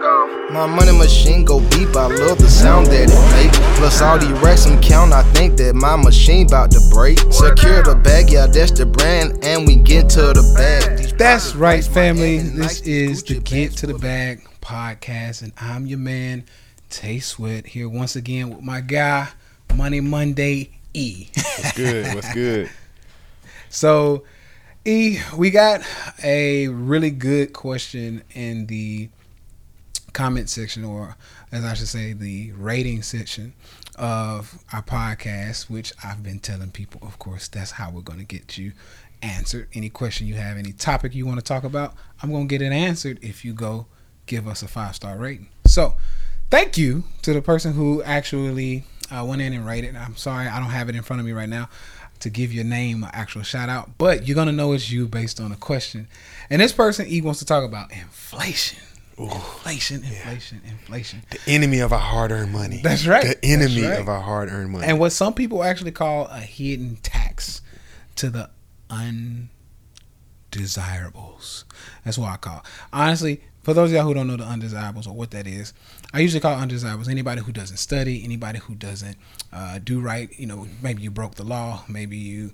My money machine go beep, I love the sound that it make. Plus all these racks I'm count, I think that my machine about to break. Secure the bag, yeah, that's the brand, and we get to the bag. That's right, family. This is the Get to the Bag podcast, and I'm your man, Tay Sweat, here once again with my guy, Money Monday E. What's good? What's good? So, E, we got a really good question in the comment section, or as I should say, the rating section of our podcast, which I've been telling people, of course, that's how we're going to get you answered. Any question you have, any topic you want to talk about, I'm going to get it answered if you go give us a five star rating. So, thank you to the person who actually uh, went in and rated. I'm sorry, I don't have it in front of me right now to give your name an actual shout out, but you're gonna know it's you based on a question. And this person he wants to talk about inflation. Inflation, inflation, inflation. The enemy of our hard earned money. That's right. The enemy right. of our hard earned money. And what some people actually call a hidden tax to the undesirables. That's what I call. Honestly, for those of y'all who don't know the undesirables or what that is, I usually call undesirables anybody who doesn't study, anybody who doesn't uh, do right. You know, maybe you broke the law, maybe you.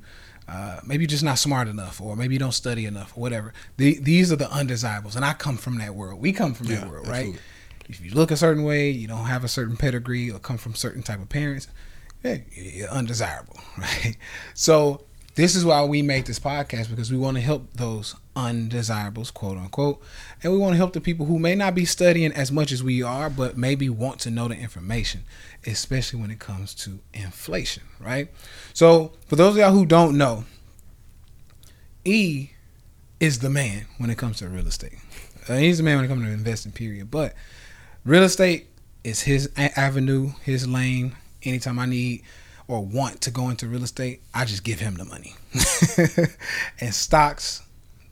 Uh, maybe you're just not smart enough, or maybe you don't study enough, or whatever. The, these are the undesirables, and I come from that world. We come from that Yeah, world, right? If you look a certain way, you don't have a certain pedigree, or come from certain type of parents, yeah, you're undesirable, right? So this is why we make this podcast because we want to help those undesirables, quote unquote, and we want to help the people who may not be studying as much as we are, but maybe want to know the information, especially when it comes to inflation, right? So for those of y'all who don't know, E is the man when it comes to real estate. Uh, he's the man when it comes to investing, period. But real estate is his avenue, his lane. Anytime I need or want to go into real estate, I just give him the money. and stocks,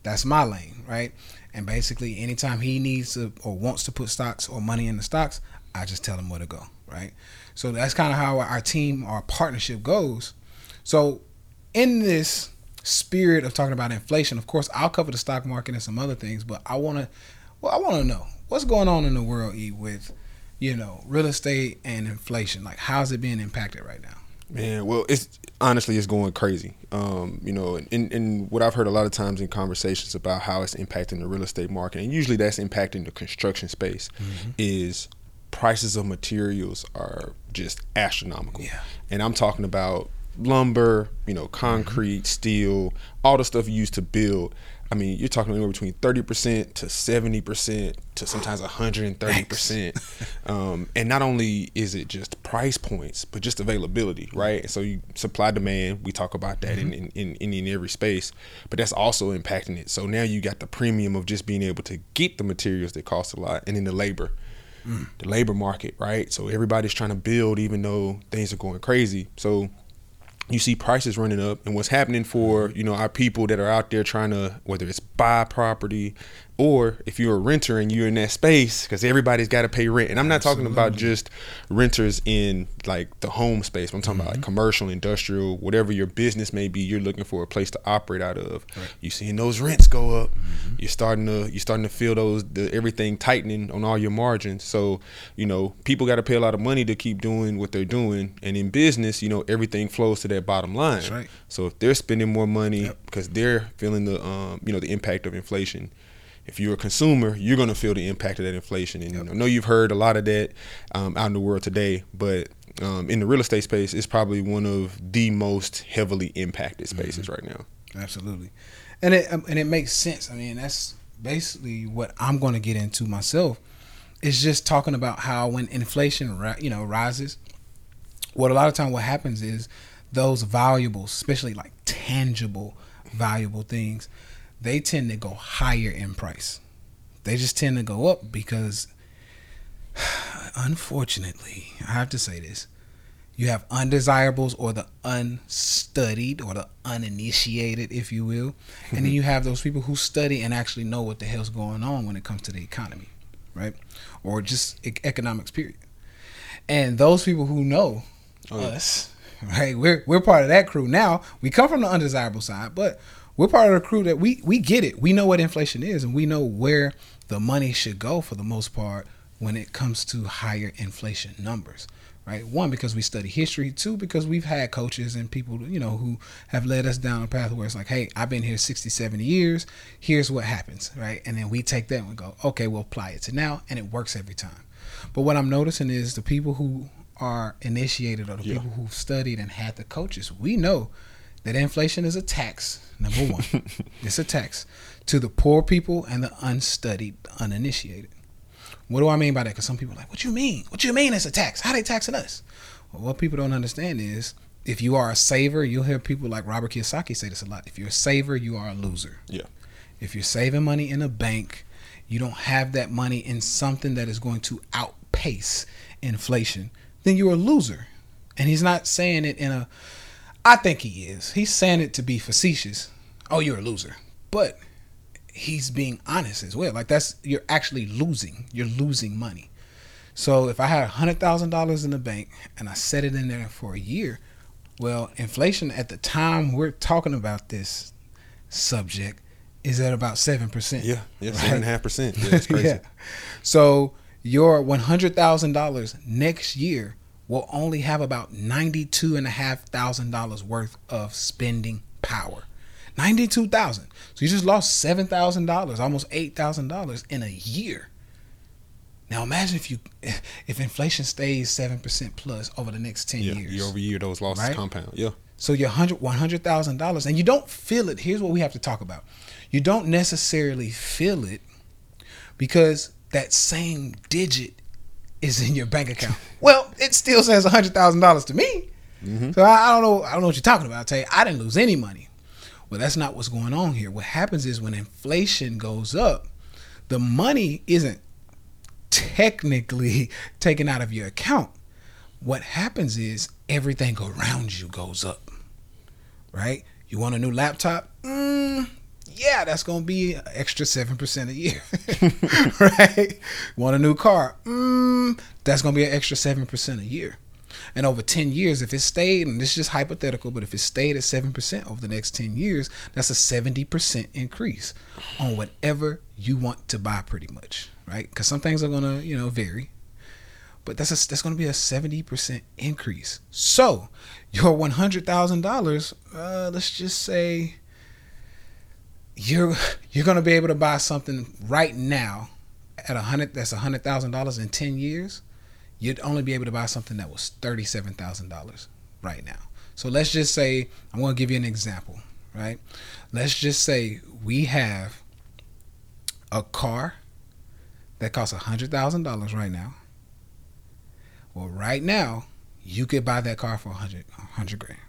that's my lane, right? And basically, anytime he needs to or wants to put stocks or money in the stocks, I just tell him where to go, right? So that's kind of how our team, our partnership goes. So, in this spirit of talking about inflation, of course, I'll cover the stock market and some other things, but I want to, well, I want to know what's going on in the world, E, with, you know, real estate and inflation. Like, how's it being impacted right now? Man, well, it's honestly it's going crazy. Um, you know, and, and what I've heard a lot of times in conversations about how it's impacting the real estate market, and usually that's impacting the construction space, is prices of materials are just astronomical. Yeah. And I'm talking about lumber, you know, mm-hmm. concrete, steel, all the stuff you use to build. I mean, you're talking anywhere between 30% to 70% to sometimes 130%. um, and not only is it just price points, but just availability, right? So you supply demand, we talk about that mm-hmm. in, in, in, in, in every space, but that's also impacting it. So now you got the premium of just being able to get the materials that cost a lot and then the labor mm. the labor market, right? So everybody's trying to build even though things are going crazy. So you see prices running up and what's happening for, you know, our people that are out there trying to whether it's buy property or if you're a renter and you're in that space cuz everybody's got to pay rent. And I'm not talking about just renters in like the home space. I'm talking about like commercial, industrial, whatever your business may be, you're looking for a place to operate out of. you're seeing those rents go up. You're starting to you're starting to feel those the everything tightening on all your margins. So, you know, people got to pay a lot of money to keep doing what they're doing. And in business, you know, everything flows to that bottom line. That's right. So if they're spending more money because they're feeling the um, you know, the impact of inflation. If you're a consumer, you're gonna feel the impact of that inflation. And I know you've heard a lot of that um, out in the world today, but um, in the real estate space, it's probably one of the most heavily impacted spaces right now. Absolutely, and it um, and it makes sense. I mean, that's basically what I'm going to get into myself. Is just talking about how when inflation, you know, rises, what a lot of time what happens is those valuables, especially like tangible, valuable things, they tend to go higher in price. They just tend to go up because, unfortunately, I have to say this you have undesirables or the unstudied or the uninitiated, if you will. And then mm-hmm. you have those people who study and actually know what the hell's going on when it comes to the economy, right? Or just economics, period. And those people who know oh, us, right? We're we're part of that crew. Now we come from the undesirable side, but we're part of the crew that we we get it. We know what inflation is, and we know where the money should go for the most part when it comes to higher inflation numbers right? One because we study history. Two because we've had coaches and people you know who have led us down a path where it's like hey i've been here 60 70 years. Here's what happens right? And then we take that and we go okay we'll apply it to now. And it works every time. But what i'm noticing is the people who are initiated or the Yeah. people who've studied and had the coaches we know that inflation is a tax number one it's a tax to the poor people and the unstudied uninitiated what do I mean by that? Because some people are like, what you mean? What you mean it's a tax? How they taxing us? Well, what people don't understand is if you are a saver, you'll hear people like Robert Kiyosaki say this a lot. If you're a saver, you are a loser. Yeah. If you're saving money in a bank, you don't have that money in something that is going to outpace inflation, then you're a loser. And he's not saying it in a I think he is. He's saying it to be facetious. Oh, you're a loser. But he's being honest as well. Like that's you're actually losing. You're losing money. So if I had hundred thousand dollars in the bank and I set it in there for a year, well, inflation at the time we're talking about this subject is at about seven percent. Yeah. Yeah. Right. Seven and a half percent. Yeah. It's crazy. yeah. So your one hundred thousand dollars next year will only have about ninety-two and a half thousand dollars worth of spending power. Ninety-two thousand. So you just lost seven thousand dollars, almost eight thousand dollars in a year. Now imagine if you if inflation stays seven percent plus over the next ten Yeah. years. Year over year, those losses Right? compound. Yeah. So your hundred one hundred thousand dollars, and you don't feel it. Here's what we have to talk about. You don't necessarily feel it because that same digit is in your bank account. well, it still says hundred thousand dollars to me. So I, I don't know. I don't know what you're talking about. I tell you, I didn't lose any money. Well, that's not what's going on here. What happens is when inflation goes up, the money isn't technically taken out of your account. What happens is everything around you goes up, right? You want a new laptop? Mm, yeah, that's going to be extra 7% a year, right? Want a new car? Mm, that's going to be an extra 7% a year. And over 10 years, if it stayed, and this is just hypothetical, but if it stayed at 7% over the next 10 years, that's a 70% increase on whatever you want to buy, pretty much, right? Because some things are going to, you know, vary. But that's a, that's going to be a 70% increase. So your $100,000, uh, let's just say you're you're to be able to buy something right now at a hundred that's a hundred thousand dollars in 10 years you'd only be able to buy something that was $37000 right now. So let's just say i'm to give you an example right? Let's just say we have a car that costs a $100000 right now. Well right now you could buy that car for 100 100 grand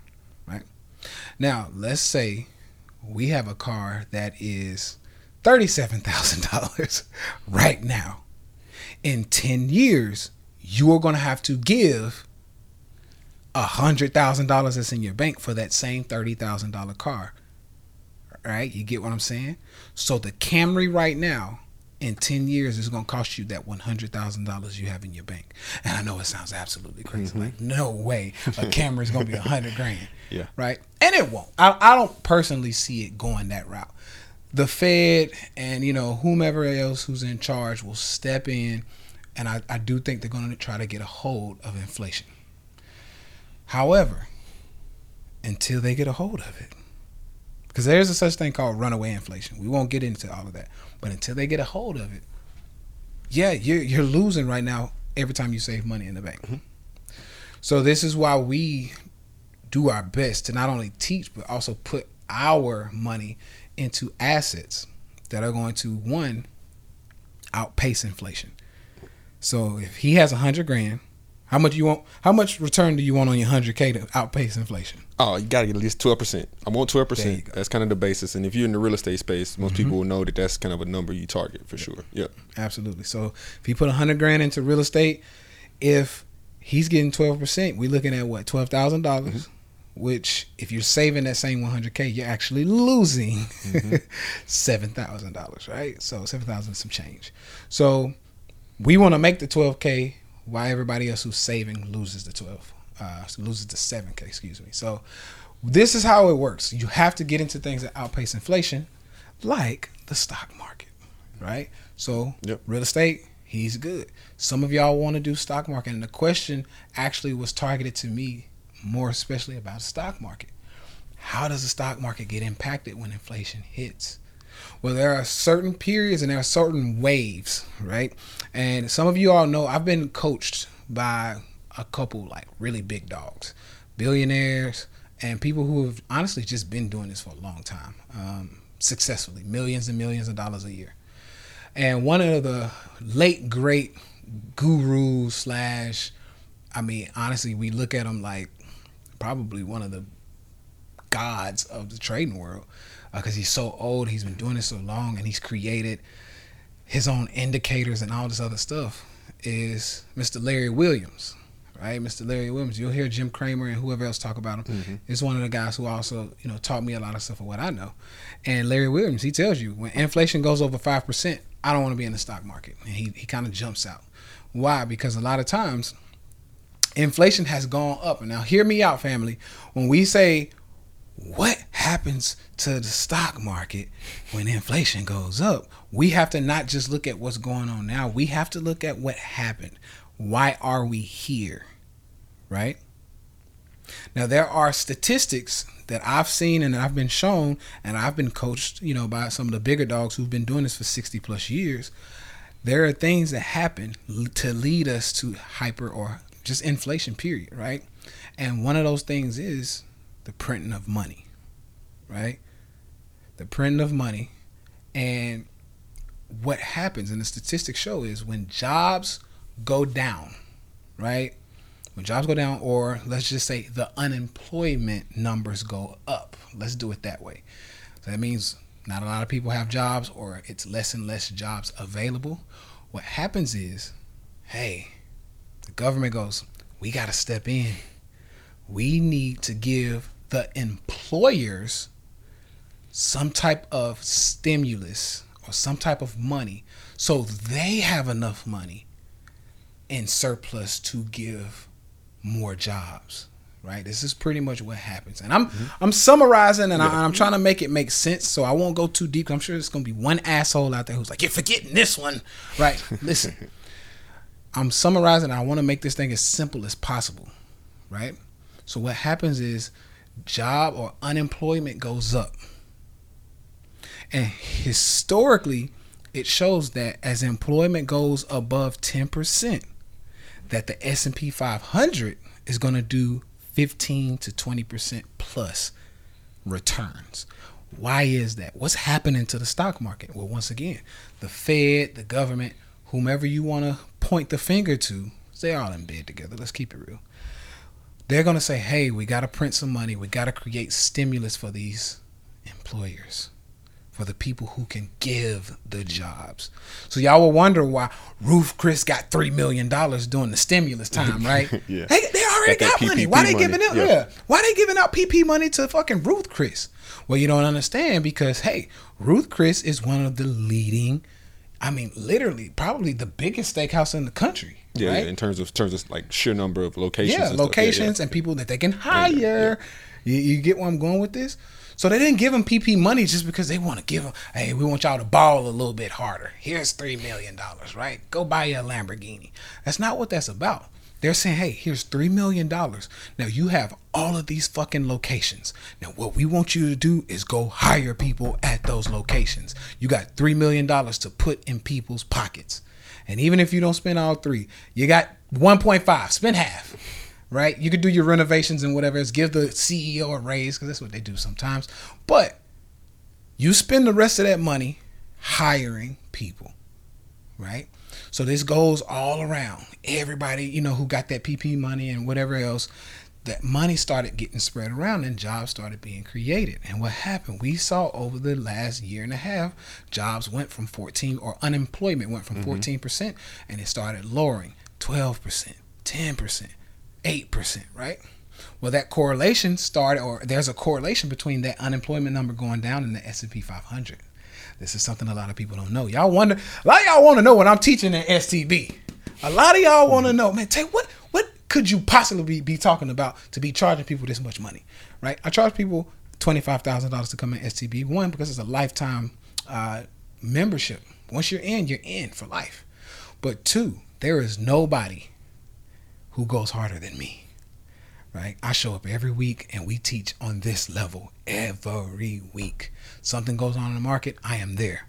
right? Now let's say we have a car that is $37,000 right now. In 10 years, you are going to have to give $100,000 that's in your bank for that same $30,000 car. Right? You get what I'm saying? So the Camry right now in 10 years it's going to cost you that $100,000 you have in your bank. And I know it sounds absolutely crazy. Mm-hmm. Like, no way a Camry is going to be 100 grand Yeah. right? And it won't. I, I don't personally see it going that route. The Fed and you know whomever else who's in charge will step in, and I, I do think they're going to try to get a hold of inflation. However, until they get a hold of it, because there's a such thing called runaway inflation. We won't get into all of that, but until they get a hold of it, yeah, you're you're losing right now every time you save money in the bank. Mm-hmm. So this is why we do our best to not only teach but also put our money into assets that are going to one outpace inflation. So if he has a hundred grand, how much you want? How much return do you want on your hundred k to outpace inflation? Oh, you gotta get at least twelve percent. I want twelve percent. That's kind of the basis. And if you're in the real estate space, most mm-hmm. people will know that that's kind of a number you target for sure. Yep. Absolutely. So if you put a hundred grand into real estate, if he's getting twelve percent, we're looking at what twelve thousand dollars. Mm-hmm. Which, if you're saving that same 100k, you're actually losing mm-hmm. seven thousand dollars, right? So seven thousand some change. So we want to make the 12k, while everybody else who's saving loses the 12, uh, loses the 7k. Excuse me. So this is how it works. You have to get into things that outpace inflation, like the stock market, right? So Yep. real estate, He's good. Some of y'all want to do stock market, and the question actually was targeted to me more especially about the stock market. How does the stock market get impacted when inflation hits? Well, there are certain periods and there are certain waves, right? And some of you all know I've been coached by a couple like really big dogs, billionaires, and people who have honestly just been doing this for a long time, um, successfully, millions and millions of dollars a year. And one of the late great gurus slash, I mean, honestly, we look at him like probably one of the gods of the trading world because uh, he's so old. He's been doing this so long, and he's created his own indicators and all this other stuff. Is Mr. Larry Williams, right? Mr. Larry Williams. You'll hear Jim Cramer and whoever else talk about him. Mm-hmm. Is one of the guys who also you know taught me a lot of stuff of what I know. And Larry Williams, he tells you when inflation goes over five percent, I don't want to be in the stock market. And he he kind of jumps out. Why? Because a lot of times inflation has gone up. And now hear me out, family. When we say what happens to the stock market when inflation goes up, we have to not just look at what's going on now. We have to look at what happened. Why are we here? Right? Now there are statistics that I've seen and I've been shown and I've been coached, you know, by some of the bigger dogs who've been doing this for 60 plus years. There are things that happen to lead us to hyper or just inflation, period, right? And one of those things is the printing of money, right? The printing of money. And what happens, and the statistics show, is when jobs go down, right? When jobs go down, or let's just say the unemployment numbers go up. Let's do it that way. So that means not a lot of people have jobs, or it's less and less jobs available. What happens is, hey, the government goes, we got to step in. We need to give the employers some type of stimulus or some type of money so they have enough money in surplus to give more jobs right this is pretty much what happens and i'm mm-hmm. i'm summarizing and I, am trying to make it make sense so i won't go too deep i'm sure there's going to be one asshole out there who's like you're forgetting this one right listen I'm summarizing. I want to make this thing as simple as possible, right? So what happens is job or unemployment goes up. And historically, it shows that as employment goes above 10%, that the S&P 500 is going to do 15 to 20% plus returns. Why is that? What's happening to the stock market? Well, once again, the Fed, the government, whomever you want to point the finger to, they're all in bed together. Let's keep it real. They're going to say, hey, we got to print some money. We got to create stimulus for these employers, for the people who can give the jobs. So y'all will wonder why Ruth Chris got $3 million during the stimulus time, right? yeah. Hey, they already got, got money. Why they giving out? Yeah. yeah. Why they giving out PP money to fucking Ruth Chris? Well, you don't understand because, hey, Ruth Chris is one of the leading – I mean, literally, probably the biggest steakhouse in the country. Yeah, right? in terms of terms of like sheer number of locations. Yeah, and locations yeah, yeah. and people that they can hire. You, you, get where I'm going with this? So they didn't give them PP money just because they want to give them. Hey, we want y'all to ball a little bit harder. Here's three million dollars, right? Go buy you a Lamborghini. That's not what that's about. They're saying, hey, here's $3 million. Now you have all of these fucking locations. Now, what we want you to do is go hire people at those locations. You got $3 million to put in people's pockets. And even if you don't spend all three, you got 1.5, spend half. Right? You could do your renovations and whatever else, give the CEO a raise, because that's what they do sometimes. But you spend the rest of that money hiring people. Right? So this goes all around. Everybody, you know, who got that PP money and whatever else, that money started getting spread around and jobs started being created. And what happened? We saw over the last year and a half, jobs went from 14 or unemployment went from mm-hmm. 14% and it started lowering 12%, 10%, 8%, right? Well, that correlation started, or there's a correlation between that unemployment number going down and the S&P 500. This is something a lot of people don't know. Y'all wonder, a lot of y'all want to know what I'm teaching in STB. A lot of y'all want to know, man. What what could you possibly be, talking about to be charging people this much money, right? I charge people twenty five thousand dollars to come in STB. One because it's a lifetime uh, membership. Once you're in, you're in for life. But two, there is nobody who goes harder than me. Right? I show up every week and we teach on this level every week. Something goes on in the market, I am there.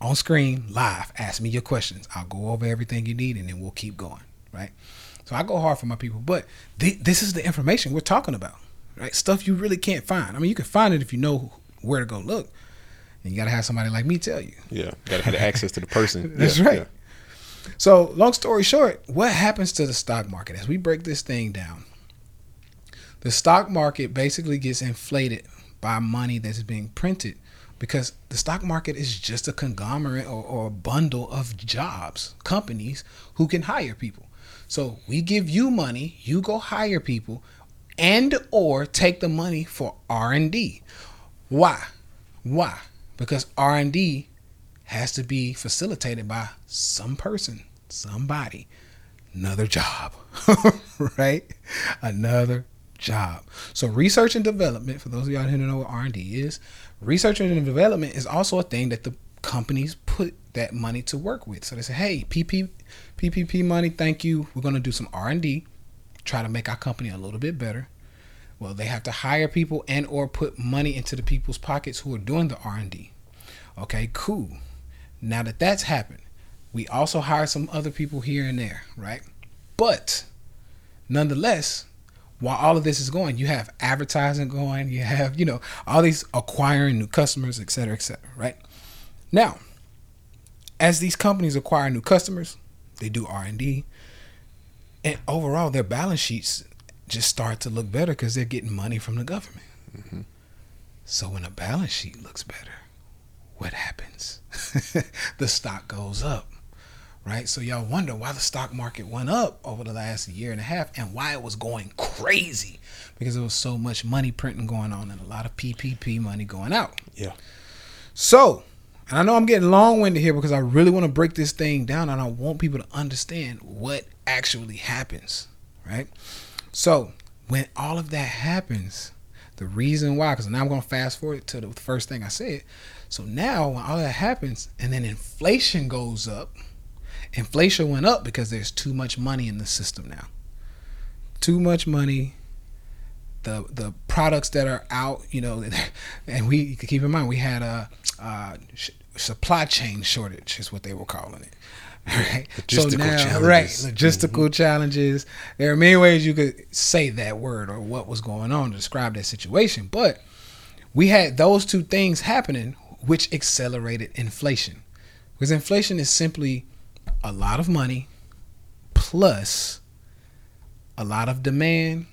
On screen, live. Ask me your questions. I'll go over everything you need and then we'll keep going. Right? So I go hard for my people. But th- this is the information we're talking about. Right? Stuff you really can't find. I mean, you can find it if you know where to go look. And you got to have somebody like me tell you. Yeah, got to have access to the person. That's Yeah, right. yeah. So, long story short, what happens to the stock market as we break this thing down? The stock market basically gets inflated by money that's being printed because the stock market is just a conglomerate or, or a bundle of jobs, companies who can hire people. So, we give you money, you go hire people and or take the money for R&D. Why? Why? Because R&D has to be facilitated by some person, somebody, another job, right? Another job. So research and development, for those of y'all who don't know what R&D is, research and development is also a thing that the companies put that money to work with. So they say, hey, PP, PPP money, thank you. We're going to do some R&D, try to make our company a little bit better. Well, they have to hire people and or put money into the people's pockets who are doing the R&D. Okay, cool. Now that that's happened, we also hire some other people here and there, right? But nonetheless, while all of this is going, you have advertising going, you have, you know, all these acquiring new customers, et cetera, et cetera, right? Now, as these companies acquire new customers, they do R&D, and overall their balance sheets just start to look better because they're getting money from the government. Mm-hmm. So when a balance sheet looks better, what happens? the stock goes up, right? So y'all wonder why the stock market went up over the last year and a half and why it was going crazy because there was so much money printing going on and a lot of PPP money going out. Yeah. So, and I know I'm getting long winded here because I really want to break this thing down and I want people to understand what actually happens, right? So, when all of that happens, the reason why, because now I'm going to fast forward to the first thing I said. So, now when all that happens and then inflation goes up, inflation went up because there's too much money in the system now. Too much money. The, the products that are out, you know, and we keep in mind we had a, uh sh- supply chain shortage is what they were calling it. Right. Logistical Right. challenges. Logistical challenges. There are many ways you could say that word or what was going on to describe that situation, but we had those two things happening, which accelerated inflation. Because inflation is simply a lot of money plus a lot of demand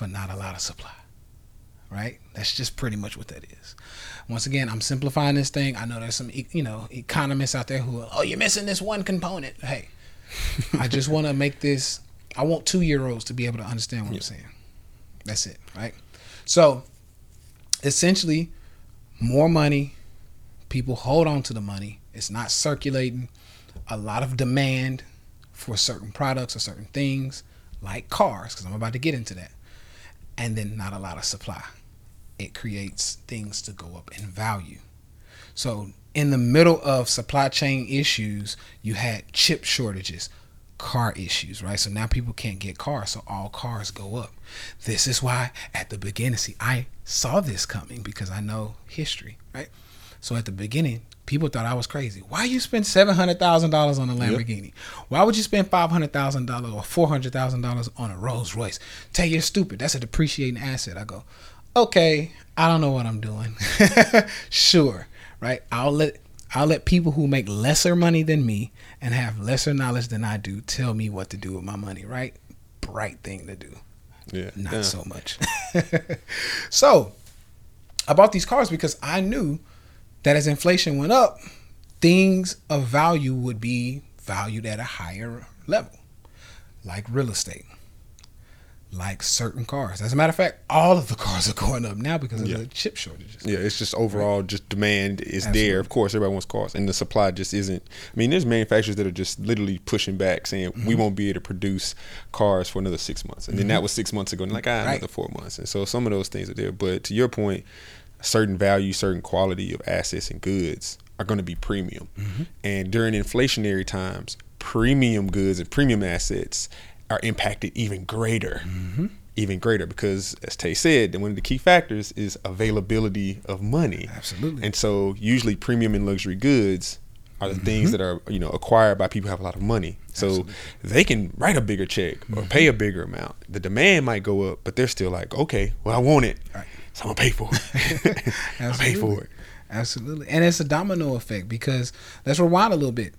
for not a lot of supply. Right? That's just pretty much what that is. Once again, I'm simplifying this thing. I know there's some, you know, economists out there who are, oh, you're missing this one component. Hey, I just want to make this. I want two year olds to be able to understand what I'm saying. That's it, right? So, essentially, more money. People hold on to the money. It's not circulating. A lot of demand for certain products or certain things, like cars, because I'm about to get into that. And then not a lot of supply. It creates things to go up in value. So, in the middle of supply chain issues, you had chip shortages, car issues, right? So now people can't get cars, so all cars go up. This is why at the beginning, see, I saw this coming because I know history, right? So at the beginning, people thought I was crazy. Why you spend seven hundred thousand dollars on a Lamborghini? Why would you spend five hundred thousand dollars or four hundred thousand dollars on a Rolls Royce? Tell you you're stupid. That's a depreciating asset. I go, okay, I don't know what I'm doing. sure, right? I'll let I'll let people who make lesser money than me and have lesser knowledge than I do tell me what to do with my money, right? Bright thing to do. Yeah. Not yeah. so much. so I bought these cars because I knew that as inflation went up, things of value would be valued at a higher level, like real estate, like certain cars. As a matter of fact, all of the cars are going up now because of Yeah. the chip shortages. Yeah, it's just overall just demand is Absolutely. there. Of course, everybody wants cars, and the supply just isn't. I mean, there's manufacturers that are just literally pushing back, saying Mm-hmm. we won't be able to produce cars for another six months, and then that was six months ago, and like ah, Right. another four months, and so some of those things are there. But to your point, certain value, certain quality of assets and goods are going to be premium, Mm-hmm. and during inflationary times, premium goods and premium assets are impacted even greater. Mm-hmm. Even greater because, as Tay said, then one of the key factors is availability of money. Absolutely. And so, usually, premium and luxury goods are the things that are you know acquired by people who have a lot of money. So Mm-hmm. Absolutely. they can write a bigger check or pay a bigger amount. The demand might go up, but they're still like, okay, well, I want it, Right. So I'm gonna pay for it. I pay for it. Absolutely. And it's a domino effect because let's rewind a little bit.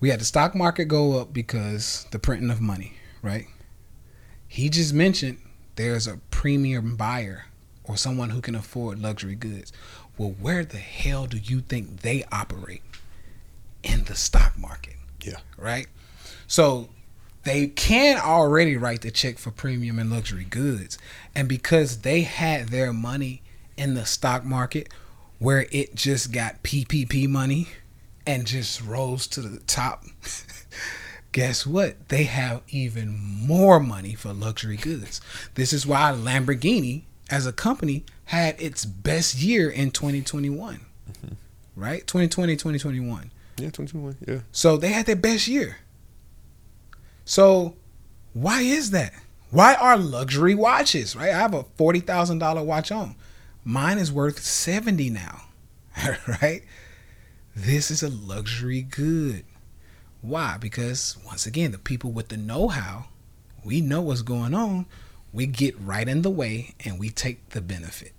We had the stock market go up because the printing of money, right? He just mentioned there's a premium buyer or someone who can afford luxury goods. Well, where the hell do you think they operate? In the stock market Yeah. right? So they can already write the check for premium and luxury goods. And because they had their money in the stock market where it just got PPP money and just rose to the top, guess what? They have even more money for luxury goods. This is why Lamborghini as a company had its best year in 2021. Mm-hmm. Right? 2020, 2021. Yeah, 2021. Yeah. So they had their best year. So why is that? Why are luxury watches, right? I have a $40,000 watch on. Mine is worth 70 now. right? This is a luxury good. Why? Because once again, the people with the know-how, we know what's going on. We get right in the way and we take the benefit.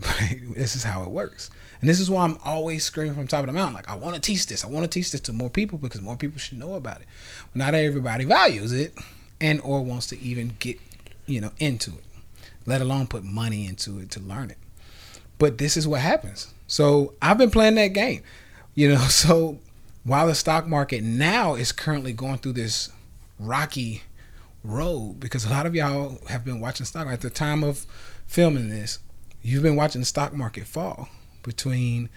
This is how it works. And this is why I'm always screaming from top of the mountain, like I want to teach this. I want to teach this to more people because more people should know about it. But not everybody values it and or wants to even get, you know, into it, let alone put money into it to learn it. But this is what happens. So I've been playing that game. You know, so while the stock market now is currently going through this rocky road because a lot of y'all have been watching stock at the time of filming this you've been watching the stock market fall between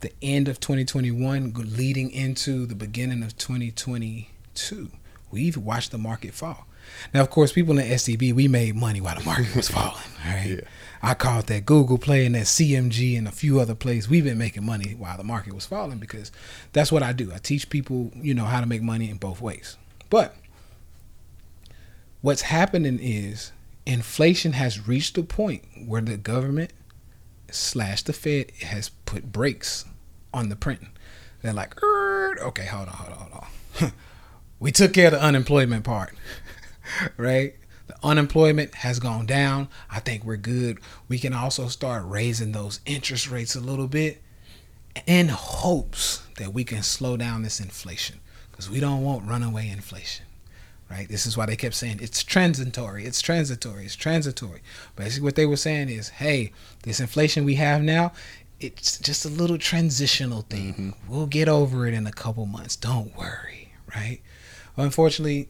the end of 2021 leading into the beginning of 2022 we've watched the market fall now of course people in the STB we made money while the market was falling all right Yeah. I called that Google Play and that CMG and a few other plays. We've been making money while the market was falling because that's what I do. I teach people, you know, how to make money in both ways. But what's happening is inflation has reached a point where the government slash the Fed has put brakes on the printing. They're like, "Er, okay, hold on, hold on, hold on. we took care of the unemployment part, right? The unemployment has gone down. I think we're good. We can also start raising those interest rates a little bit in hopes that we can slow down this inflation because we don't want runaway inflation right? This is why they kept saying it's transitory, it's transitory, it's transitory. Basically, what they were saying is, hey, this inflation we have now, it's just a little transitional thing. Mm-hmm. We'll get over it in a couple months. Don't worry, right? Well, unfortunately,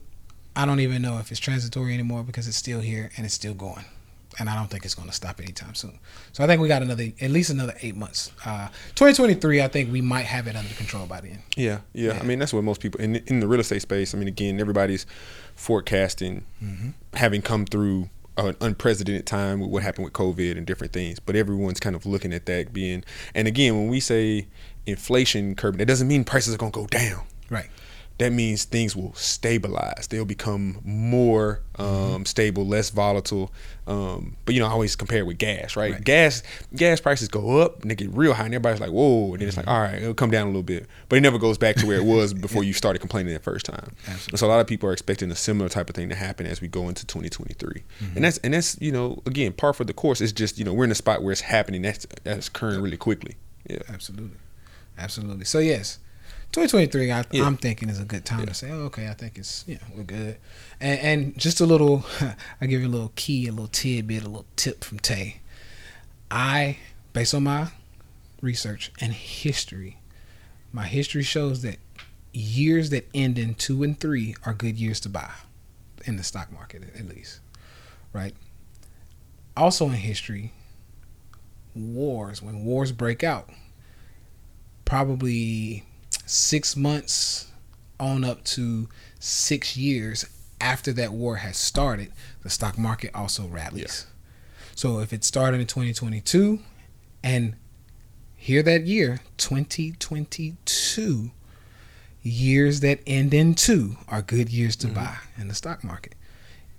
I don't even know if it's transitory anymore because it's still here and it's still going. And I don't think it's going to stop anytime soon. So I think we got another, at least another eight months. Uh, 2023, I think we might have it under control by then. Yeah, yeah. Yeah. I mean, that's what most people in in the real estate space. I mean, again, everybody's forecasting Mm-hmm. having come through an unprecedented time with what happened with COVID and different things. But everyone's kind of looking at that being. And again, when we say inflation curbing, that doesn't mean prices are going to go down. Right. That means things will stabilize. They'll become more Mm-hmm. um, stable, less volatile. Um, but you know, I always compare it with gas, right? Right. Gas gas prices go up and they get real high, and everybody's like, "Whoa!" And then it's like, Mm-hmm. "All right, it'll come down a little bit," but it never goes back to where it was before you started complaining the first time. Absolutely. And so a lot of people are expecting a similar type of thing to happen as we go into 2023, Mm-hmm. and that's and that's you know again par for the course. It's just you know we're in a spot where it's happening. That's that's occurring really quickly. Yeah. Absolutely, absolutely. So yes, 2023. I, Yeah. I'm thinking is a good time to say, oh, okay, I think it's yeah, we're good. And, and just a little, I give you a little key, a little tidbit, a little tip from Tay. I, based on my research and history, my history shows that years that end in two and three are good years to buy in the stock market, at least, right? Also in history, wars when wars break out probably six months on up to six years after that war has started the stock market also rallies. So if it started in 2022 and here that year 2022 Years that end in two are good years to mm-hmm. buy in the stock market.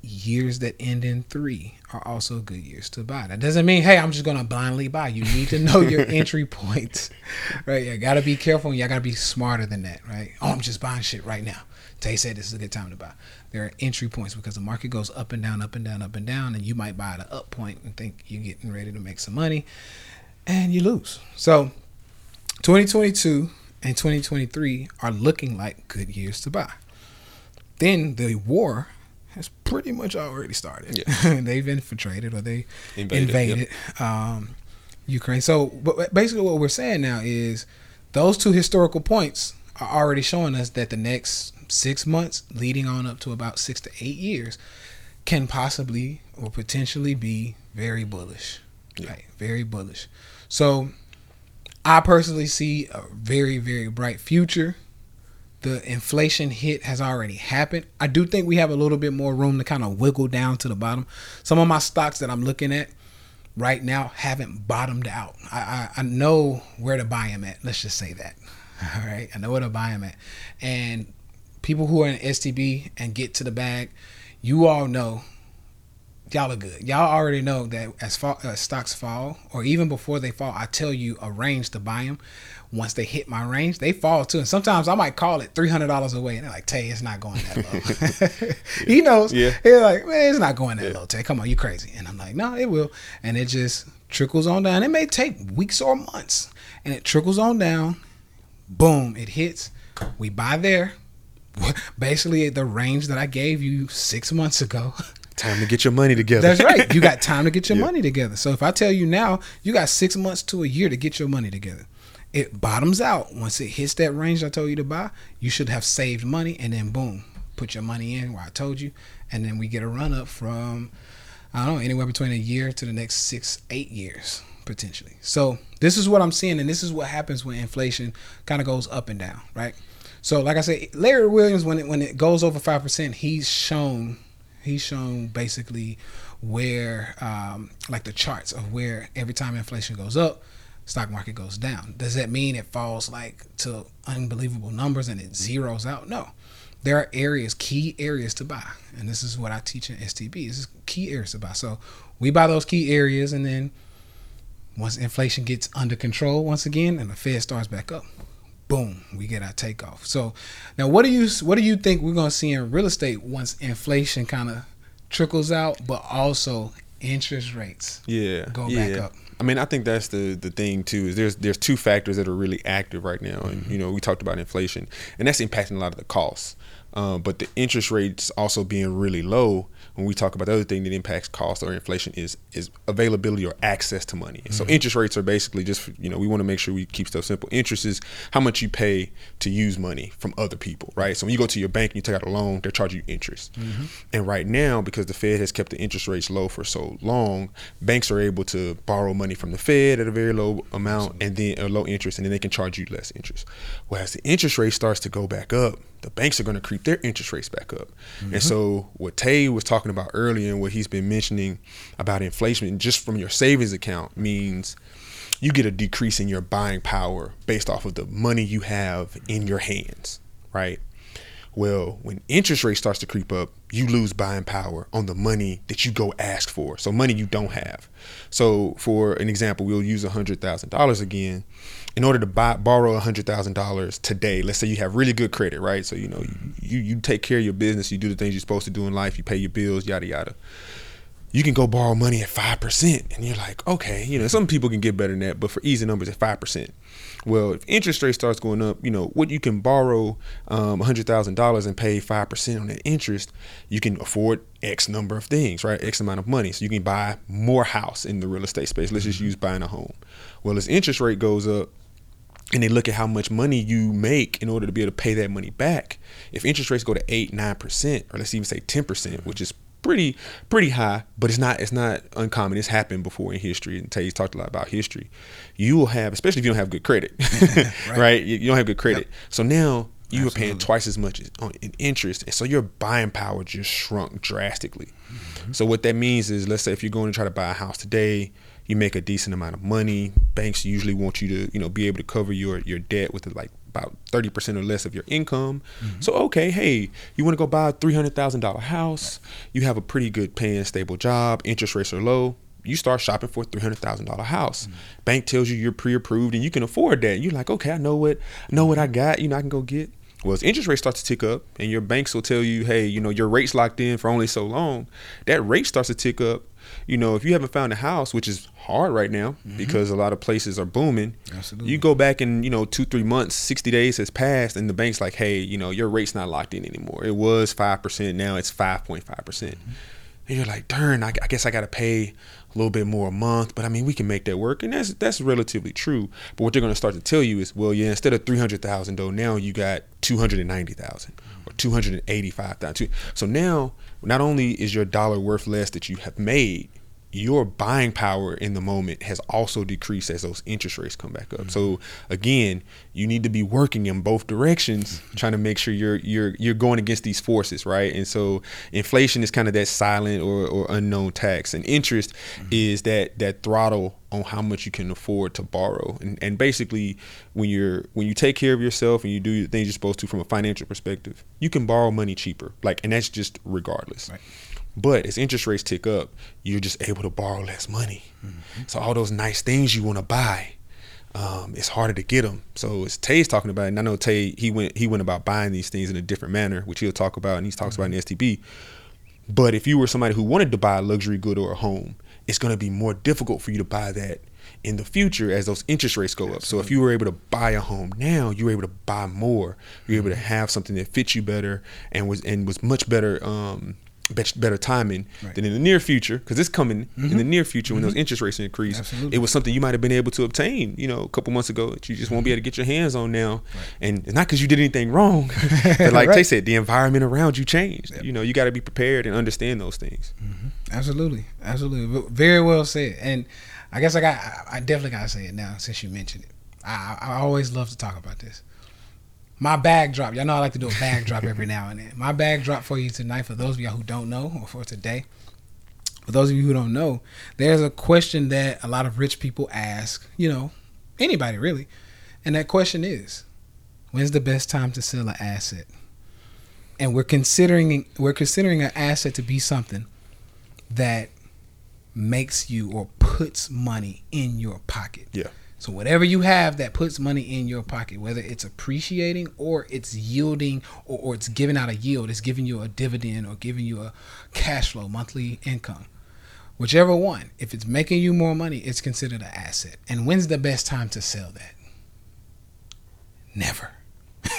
Years that end in three are also good years to buy. That doesn't mean, hey, I'm just gonna blindly buy. You need to know your entry points, right? You gotta be careful. and You gotta be smarter than that, right? Oh, I'm just buying shit right now. Tay said this is a good time to buy. There are entry points because the market goes up and down, up and down, up and down, and you might buy at an up point and think you're getting ready to make some money, and you lose. So, 2022 and 2023 are looking like good years to buy. Then the war has pretty much already started. Yeah. They've infiltrated or they Invaded, invaded, um, Ukraine. So, but basically, what we're saying now is those two historical points are already showing us that the next six months, leading on up to about six to eight years, can possibly or potentially be very bullish. Yeah. Right, very bullish. So, I personally see a very, very bright future. The inflation hit has already happened. I do think we have a little bit more room to kind of wiggle down to the bottom. Some of my stocks that I'm looking at right now haven't bottomed out. I, I, I know where to buy them at. Let's just say that. All right. I know where to buy them at. And people who are in STB and get to the bag, you all know y'all are good. Y'all already know that as, fall, as stocks fall, or even before they fall, I tell you a range to buy them. Once they hit my range, they fall too. And sometimes I might call it three hundred dollars away, and they're like, "Tay, it's not going that low." he knows. Yeah. He's like, "Man, it's not going that low, Tay. Come on, you crazy?" And I'm like, "No, it will." And it just trickles on down. It may take weeks or months, and it trickles on down. Boom! It hits. We buy there. Basically, the range that I gave you six months ago. Time to get your money together. That's right. You got time to get your Yeah. money together. So if I tell you now, you got six months to a year to get your money together. It bottoms out. Once it hits that range I told you to buy, you should have saved money and then boom, put your money in where I told you. And then we get a run up from, I don't know, anywhere between a year to the next six, eight years potentially. So this is what I'm seeing. And this is what happens when inflation kind of goes up and down, right? So like I said, Larry Williams, when it, when it goes over 5%, he's shown he's shown basically where um, like the charts of where every time inflation goes up stock market goes down does that mean it falls like to unbelievable numbers and it zeroes out no there are areas key areas to buy and this is what i teach in stb this is key areas to buy so we buy those key areas and then once inflation gets under control once again and the fed starts back up boom, we get our takeoff. So now, what do you what do you think we're gonna see in real estate once inflation kind of trickles out, but also interest rates yeah go yeah. back up? I mean, I think that's the the thing too. Is there's there's two factors that are really active right now, and you know we talked about inflation, and that's impacting a lot of the costs. Um, but the interest rates also being really low. When we talk about the other thing that impacts cost or inflation is is availability or access to money. And so mm-hmm. interest rates are basically just you know we want to make sure we keep stuff simple. Interest is how much you pay to use money from other people, right? So when you go to your bank and you take out a loan, they're charging you interest. Mm-hmm. And right now, because the Fed has kept the interest rates low for so long, banks are able to borrow money from the Fed at a very low amount and then a low interest, and then they can charge you less interest. Whereas the interest rate starts to go back up, the banks are going to creep their interest rates back up. And mm-hmm. so what Tay was talking about earlier and what he's been mentioning about inflation just from your savings account means you get a decrease in your buying power based off of the money you have in your hands, right? Well, when interest rate starts to creep up, you lose buying power on the money that you go ask for. So money you don't have. So for an example, we'll use hundred thousand dollars again. In order to buy borrow hundred thousand dollars today, let's say you have really good credit, right? So you know you, you you take care of your business, you do the things you're supposed to do in life, you pay your bills, yada yada. You can go borrow money at 5% and you're like okay you know some people can get better than that but for easy numbers at 5% well if interest rate starts going up you know what you can borrow um, $100000 and pay 5% on that interest you can afford x number of things right? X amount of money. So you can buy more house in the real estate space. Let's just use buying a home. Well as interest rate goes up and they look at how much money you make in order to be able to pay that money back. If interest rates go to eight, nine percent, or let's even say ten percent, mm-hmm. which is pretty pretty high, but it's not it's not uncommon. It's happened before in history, and Tay's talked a lot about history. You will have, especially if you don't have good credit, right? You, you don't have good credit, so now you are paying twice as much on in interest, and so your buying power just shrunk drastically. Mm-hmm. So what that means is, let's say if you're going to try to buy a house today, you make a decent amount of money. Banks usually want you to, you know, be able to cover your your debt with like about 30% or less of your income. Mm-hmm. So, okay, hey, you want to go buy a $300,000 house, you have a pretty good paying, stable job, interest rates are low. You start shopping for a $300,000 house. Mm-hmm. Bank tells you you're pre approved and you can afford that. You're like, okay, I know what, I know what I got, you know, I can go get. Well, as interest rates start to tick up, and your banks will tell you, hey, you know, your rate's locked in for only so long. That rate starts to tick up. You know, if you haven't found a house, which is hard right now mm-hmm. because a lot of places are booming, Absolutely. you go back in, you know two, three months, sixty days has passed, and the bank's like, hey, you know, your rate's not locked in anymore. It was five percent, now it's five point five percent. Mm-hmm. And you're like, darn, I, I guess I got to pay a little bit more a month, but I mean, we can make that work, and that's that's relatively true. But what they're going to start to tell you is, well, yeah, instead of three hundred thousand though, now you got two hundred and ninety thousand or two hundred and eighty-five thousand. So now, not only is your dollar worth less that you have made, your buying power in the moment has also decreased as those interest rates come back up. So again, you need to be working in both directions, trying to make sure you're you're you're going against these forces, right? And so inflation is kind of that silent or, or unknown tax, and interest mm-hmm. is that that throttle on how much you can afford to borrow. And and basically, when you're when you take care of yourself and you do the things you're supposed to from a financial perspective, you can borrow money cheaper. Like, and that's just regardless. Right. But as interest rates tick up, you're just able to borrow less money. So all those nice things you want to buy, um, it's harder to get them. So as Tay's talking about, and I know Tay he went he went about buying these things in a different manner, which he'll talk about, and he talks about in the STB. But if you were somebody who wanted to buy a luxury good or a home, it's going to be more difficult for you to buy that in the future as those interest rates go up. So if you were able to buy a home now, you were able to buy more. You're able to have something that fits you better and was and was much better um better timing Right. than in the near future because it's coming in the mm-hmm. near future when those mm-hmm. interest rates increase. Absolutely. It was something you might have been able to obtain, you know, a couple months ago that you just won't be able to get your hands on now. And it's not because you did anything wrong, but like Right. said, the environment around you changed. You know, you got to be prepared and understand those things. Mm-hmm. Absolutely, absolutely, very well said. And I guess I got, I- definitely got to say it now since you mentioned it. I I always love to talk about this. My bag drop. Y'all know I like to do a bag drop every now and then. My bag drop for you tonight. For those of y'all who don't know, or for today, for those of you who don't know, there's a question that a lot of rich people ask. You know, anybody really, and that question is, when's the best time to sell an asset? And we're considering we're considering an asset to be something that makes you or puts money in your pocket. Yeah. So whatever you have that puts money in your pocket, whether it's appreciating or it's yielding or, or it's giving out a yield, it's giving you a dividend or giving you a cash flow, monthly income. Whichever one, if it's making you more money, it's considered an asset. And when's the best time to sell that? Never.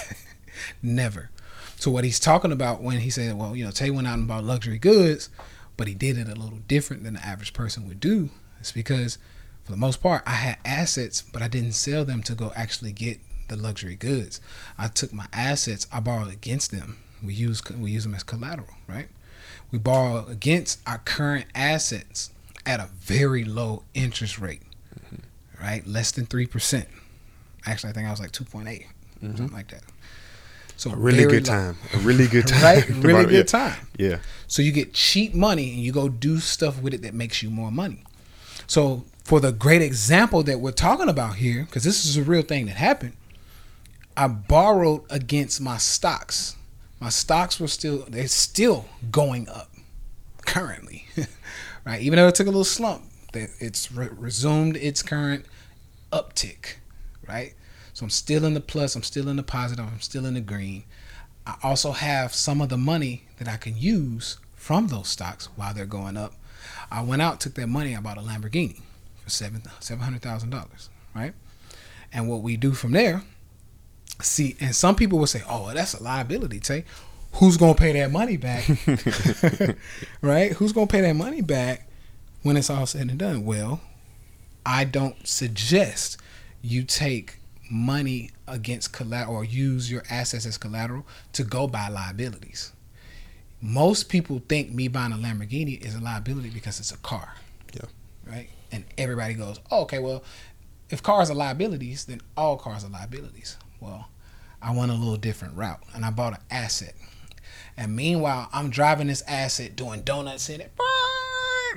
Never. So what he's talking about when he said, well, you know, Tay went out and bought luxury goods, but he did it a little different than the average person would do. It's because for the most part, I had assets, but I didn't sell them to go actually get the luxury goods. I took my assets, I borrowed against them. We use we use them as collateral, right? We borrow against our current assets at a very low interest rate, right? Less than three percent. Actually, I think I was like two something mm-hmm. like that. So A really good low. time. A really good time. right? Really good time. Yeah. So you get cheap money and you go do stuff with it that makes you more money. So for the great example that we're talking about here, because this is a real thing that happened, I borrowed against my stocks. My stocks were still they're still going up currently, right? Even though it took a little slump, that it's re- resumed its current uptick, right? So I'm still in the plus, I'm still in the positive, I'm still in the green. I also have some of the money that I can use from those stocks while they're going up. I went out, took that money, I bought a Lamborghini seven seven hundred thousand dollars, right? And what we do from there, see, and some people will say, "Oh, that's a liability." Tay, who's gonna pay that money back? right? Who's gonna pay that money back when it's all said and done? Well, I don't suggest you take money against collateral or use your assets as collateral to go buy liabilities. Most people think me buying a Lamborghini is a liability because it's a car. Yeah. Right? And everybody goes, oh, okay, well, if cars are liabilities, then all cars are liabilities. Well, I went a little different route and I bought an asset. And meanwhile, I'm driving this asset doing donuts in it.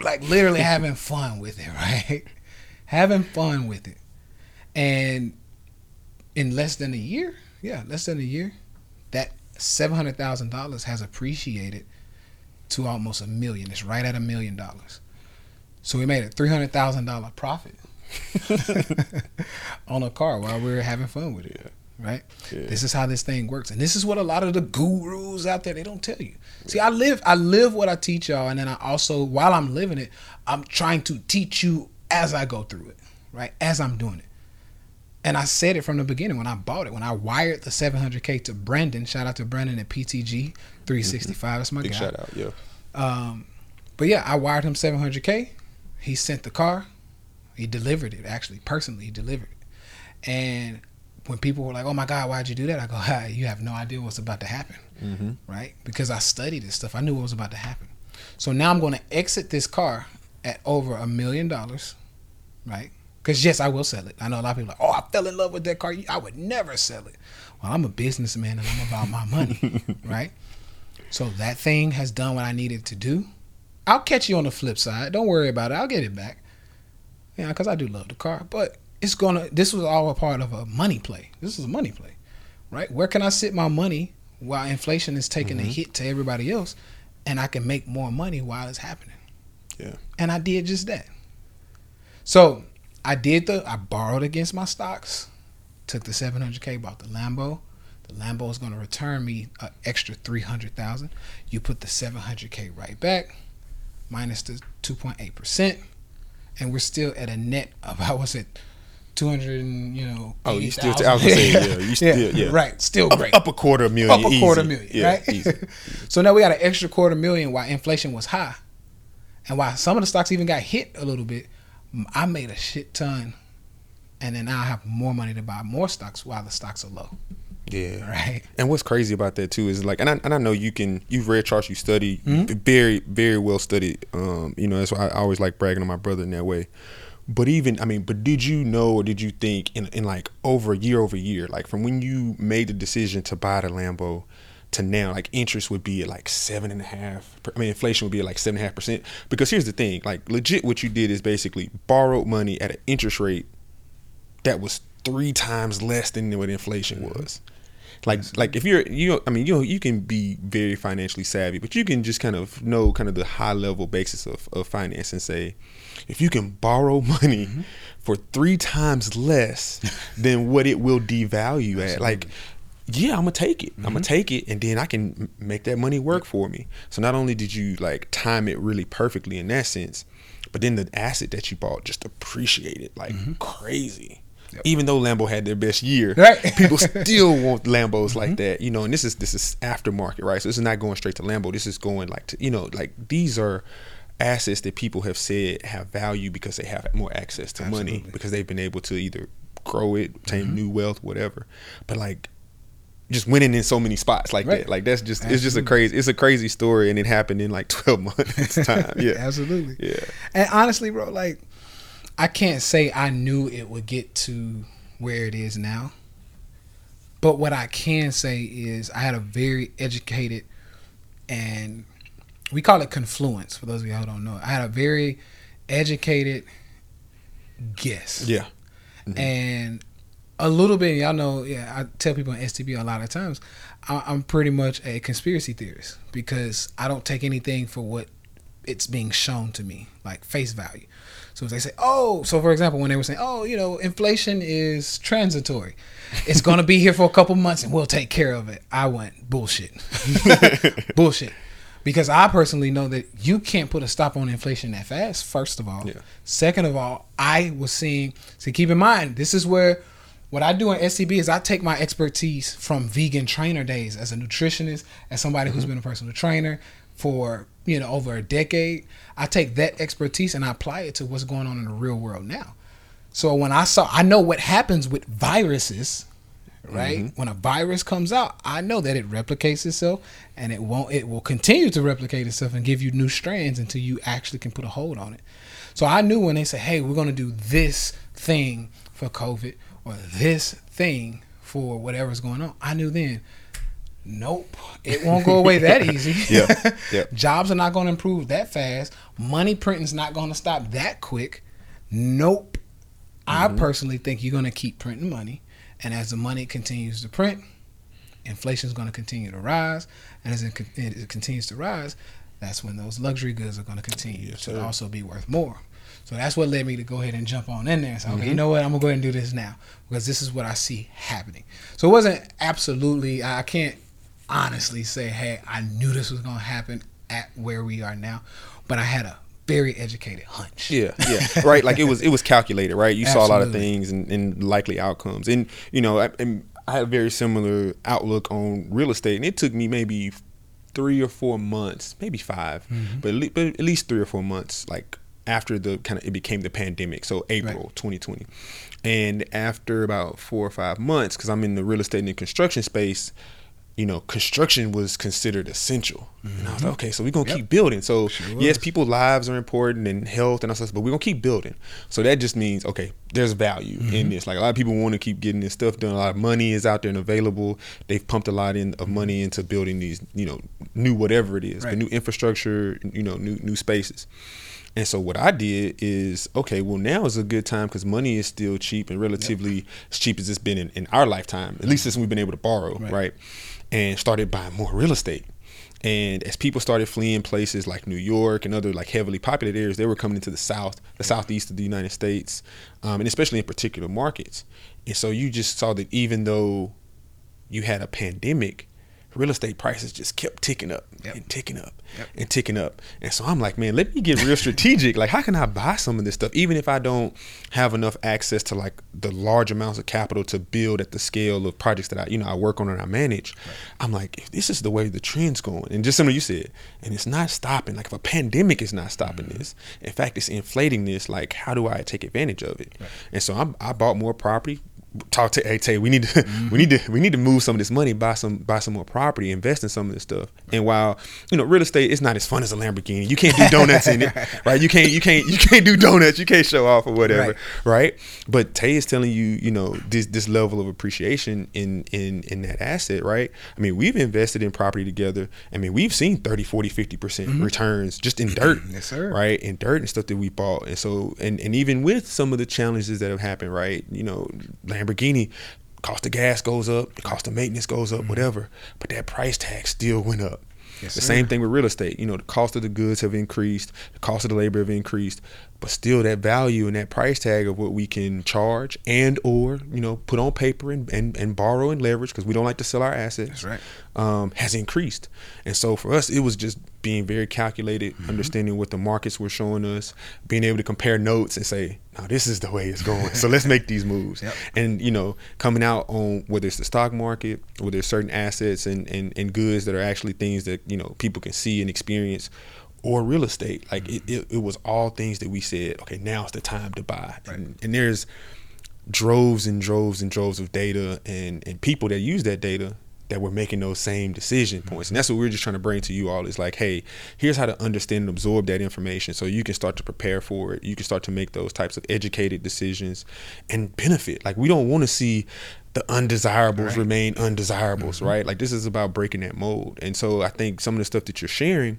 Like literally having fun with it, right? having fun with it. And in less than a year, yeah, less than a year, that seven hundred thousand dollars has appreciated to almost a million. It's right at a million dollars. So we made a three hundred thousand dollar profit on a car while we were having fun with it. Right. Yeah. This is how this thing works, and this is what a lot of the gurus out there they don't tell you. See, I live I live what I teach y'all, and then I also while I'm living it, I'm trying to teach you as I go through it. Right, as I'm doing it. And I said it from the beginning when I bought it. When I wired the 700k to Brandon, shout out to Brandon at PTG 365. That's my Big guy. shout out, yeah. Um, but yeah, I wired him 700k. He sent the car. He delivered it actually personally. He delivered it. And when people were like, "Oh my God, why'd you do that?" I go, ah, "You have no idea what's about to happen, Mm-hmm. right? Because I studied this stuff. I knew what was about to happen. So now I'm going to exit this car at over a million dollars, right? Because yes, I will sell it. I know a lot of people are like, "Oh, I fell in love with that car. I would never sell it." Well, I'm a businessman and I'm about my money, right? So that thing has done what I needed to do. I'll catch you on the flip side. Don't worry about it. I'll get it back. Yeah, because I do love the car. But it's gonna. This was all a part of a money play. This is a money play, right? Where can I sit my money while inflation is taking a mm-hmm. hit to everybody else, and I can make more money while it's happening? Yeah. And I did just that. So I did the. I borrowed against my stocks. Took the 700k, bought the Lambo. The Lambo is going to return me an extra 300,000. You put the 700k right back, minus the 2.8 percent, and we're still at a net of how was it, 200 and you know. Oh, you still- 80,000. I was gonna say, yeah, you still- yeah. right, still Up, great up a quarter million. up a easy. quarter million, Yeah, right? so now we got an extra quarter million while inflation was high, and while some of the stocks even got hit a little bit, I made a shit ton, and then now I have more money to buy more stocks while the stocks are low, Yeah. right? And what's crazy about that too is like, and I, and I know you can, you've read charts, you study, Mm-hmm. very, very well studied. Um, you know, that's why I always like bragging on my brother in that way. But even, I mean, but did you know or did you think in, in like over a year over year, like from when you made the decision to buy the Lambo to now, like interest would be at like seven and a half. I mean, inflation would be at like seven and a half percent. Because here's the thing, like legit, what you did is basically borrowed money at an interest rate that was three times less than what inflation was. Like like if you're you I mean you know, you can be very financially savvy, but you can just kind of know kind of the high level basis of, of finance and say if you can borrow money for three times less than what it will devalue at, like yeah, I'm gonna take it. I'm gonna take it, and then I can make that money work for me. So not only did you like time it really perfectly in that sense, but then the asset that you bought just appreciated like crazy. Even though Lambo had their best year, Right. people still want Lambos like mm-hmm. that, you know. And this is this is aftermarket, right? So this is not going straight to Lambo. This is going like to, you know, like these are assets that people have said have value because they have more access to money because they've been able to either grow it, obtain mm-hmm. new wealth, whatever. But like just winning in so many spots like Right. that. Like that's just it's just a crazy it's a crazy story and it happened in like 12 months time. Yeah. absolutely. Yeah. And honestly, bro, like I can't say I knew it would get to where it is now. But what I can say is I had a very educated and we call it confluence for those of you who don't know. I had a very educated guess. Yeah. Mm-hmm. And a little bit, y'all know, yeah, I tell people in STB a lot of times, I, I'm pretty much a conspiracy theorist because I don't take anything for what it's being shown to me, like face value. So if they say, oh, so for example, when they were saying, oh, you know, inflation is transitory, it's going to be here for a couple months and we'll take care of it. I went bullshit, bullshit, because I personally know that you can't put a stop on inflation that fast. First of all, Yeah. second of all, I was seeing. So keep in mind, this is where what I do in SCB is I take my expertise from vegan trainer days as a nutritionist, as somebody who's mm-hmm. been a personal trainer for you know over a decade. I take that expertise and I apply it to what's going on in the real world now. So when I saw, I know what happens with viruses, right? Mm-hmm. When a virus comes out, I know that it replicates itself, and it won't. It will continue to replicate itself and give you new strands until you actually can put a hold on it. So I knew when they said, "Hey, we're going to do this thing for COVID or this thing for whatever's going on," I knew then. Nope, it won't go away that easy. Yeah, yeah. Jobs are not going to improve that fast. Money printing's not going to stop that quick. Nope. I Mm-hmm. personally think you're going to keep printing money, and as the money continues to print, inflation is going to continue to rise, and as it, it continues to rise, that's when those luxury goods are going to continue Yes, to also be worth more. So that's what led me to go ahead and jump on in there and say, okay, Mm-hmm. you know what, I'm gonna go ahead and do this now because this is what I see happening. So it wasn't absolutely, I can't honestly say, hey, I knew this was gonna happen at where we are now, but I had a very educated hunch. Yeah, yeah, right. Like it was, it was calculated, right? You saw a lot of things and, and likely outcomes, and you know, I, and I had a very similar outlook on real estate, and it took me maybe three or four months, maybe 5 Mm-hmm. but, at le- but at least three or four months, like after the kind of it became the pandemic, so April Right. 2020, and after about four or five months, because I'm in the real estate and the construction space. You know, construction was considered essential, and I was like, okay, so we're gonna Mm-hmm. Yep. keep building. So Sure yes, people's lives are important and health and all stuff, but we're gonna keep building. So that just means okay, there's value Mm-hmm. in this. Like a lot of people want to keep getting this stuff done. A lot of money is out there and available. They've pumped a lot in of money into building these, you know, new whatever it is, Right. the new infrastructure, you know, new new spaces. And so what I did is okay, well now is a good time because money is still cheap and relatively as cheap as it's been in, in our lifetime, at least since we've been able to borrow, Right. right? And started buying more real estate. And as people started fleeing places like New York and other like heavily populated areas, they were coming into the South, the Southeast of the United States, um, and especially in particular markets. And so you just saw that even though you had a pandemic, real estate prices just kept ticking up Yep. and ticking up Yep. and ticking up. And so I'm like, man, let me get real strategic. Like, how can I buy some of this stuff, even if I don't have enough access to like the large amounts of capital to build at the scale of projects that I, you know, I work on and I manage. I'm like, if this is the way the trend's going, and just something you said, and it's not stopping. Like, if a pandemic is not stopping mm-hmm. this, in fact, it's inflating this. Like, how do I take advantage of it? And so I'm, I bought more property. Talk to hey Tay, we need to we mm-hmm. need to we need to move some of this money, buy some buy some more property, invest in some of this stuff. And while you know real estate is not as fun as a Lamborghini, you can't do donuts in it, right? You can't you can't you can't do donuts, you can't show off or whatever, Right. right? But Tay is telling you, you know, this this level of appreciation in in in that asset, right? I mean, we've invested in property together. I mean, we've seen 30, 40, 50% mm-hmm. returns just in dirt, Yes, sir. right? In dirt and stuff that we bought. And so and and even with some of the challenges that have happened, right? You know, Lamborghini cost of gas goes up, the cost of maintenance goes up, whatever, but that price tag still went up. Yes, the sir. same thing with real estate. You know, the cost of the goods have increased, the cost of the labor have increased, but still that value and that price tag of what we can charge and or you know put on paper and and, and borrow and leverage because we don't like to sell our assets. That's right. Um, has increased, and so for us, it was just being very calculated, Mm-hmm. understanding what the markets were showing us, being able to compare notes and say, "No, this is the way it's going." so let's make these moves. Yep. And you know, coming out on whether it's the stock market, whether there's certain assets and, and, and goods that are actually things that you know people can see and experience, or real estate. Like it, it, it was all things that we said, okay, now's the time to buy. And, and there's droves and droves and droves of data and, and people that use that data that were making those same decision mm-hmm. points. And that's what we're just trying to bring to you all is like, hey, here's how to understand and absorb that information so you can start to prepare for it. You can start to make those types of educated decisions and benefit. Like we don't want to see the undesirables Right. remain undesirables, mm-hmm. right? Like this is about breaking that mold. And so I think some of the stuff that you're sharing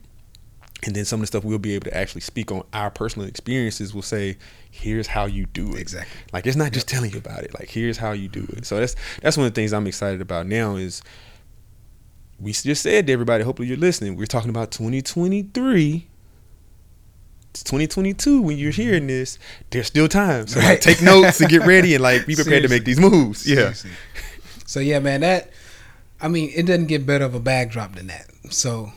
and then some of the stuff we'll be able to actually speak on our personal experiences will say here's how you do it Exactly. like it's not just telling you about it like here's how you do it so that's that's one of the things i'm excited about now is we just said to everybody hopefully you're listening we're talking about 2023 it's 2022 when you're hearing mm-hmm. this there's still time so like, take notes and get ready and like be prepared to make these moves yeah Seriously. So yeah, man, that I mean, it doesn't get better of a backdrop than that. So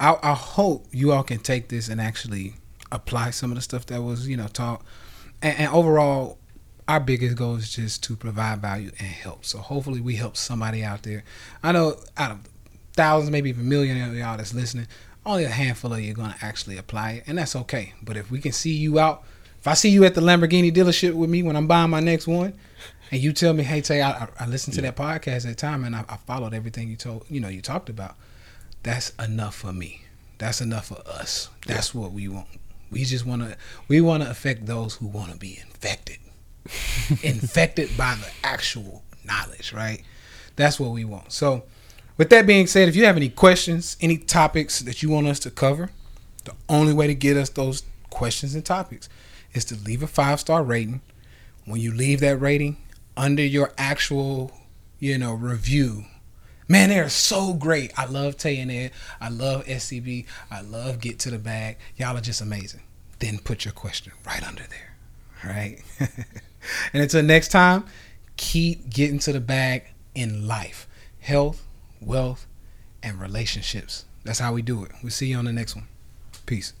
I, I hope you all can take this and actually apply some of the stuff that was you know taught. And, and overall, our biggest goal is just to provide value and help. So hopefully, we help somebody out there. I know out of thousands, maybe even millions of y'all that's listening, only a handful of you are gonna actually apply it, and that's okay. But if we can see you out, if I see you at the Lamborghini dealership with me when I'm buying my next one, and you tell me, "Hey, Tay, I, I- listened to that podcast at the time, and I, I followed everything you told, you know, you talked about." That's enough for me. That's enough for us. That's what we want. We just want to. We want to affect those who want to be infected, infected by the actual knowledge. Right. That's what we want. So, with that being said, if you have any questions, any topics that you want us to cover, the only way to get us those questions and topics is to leave a five star rating. When you leave that rating, under your actual, you know, review, Man, they are so great. I love Tay and Ed. I love SCB. I love Get to the Bag. Y'all are just amazing. Then put your question right under there. All right. and until next time, keep getting to the bag in life health, wealth, and relationships. That's how we do it. We'll see you on the next one. Peace.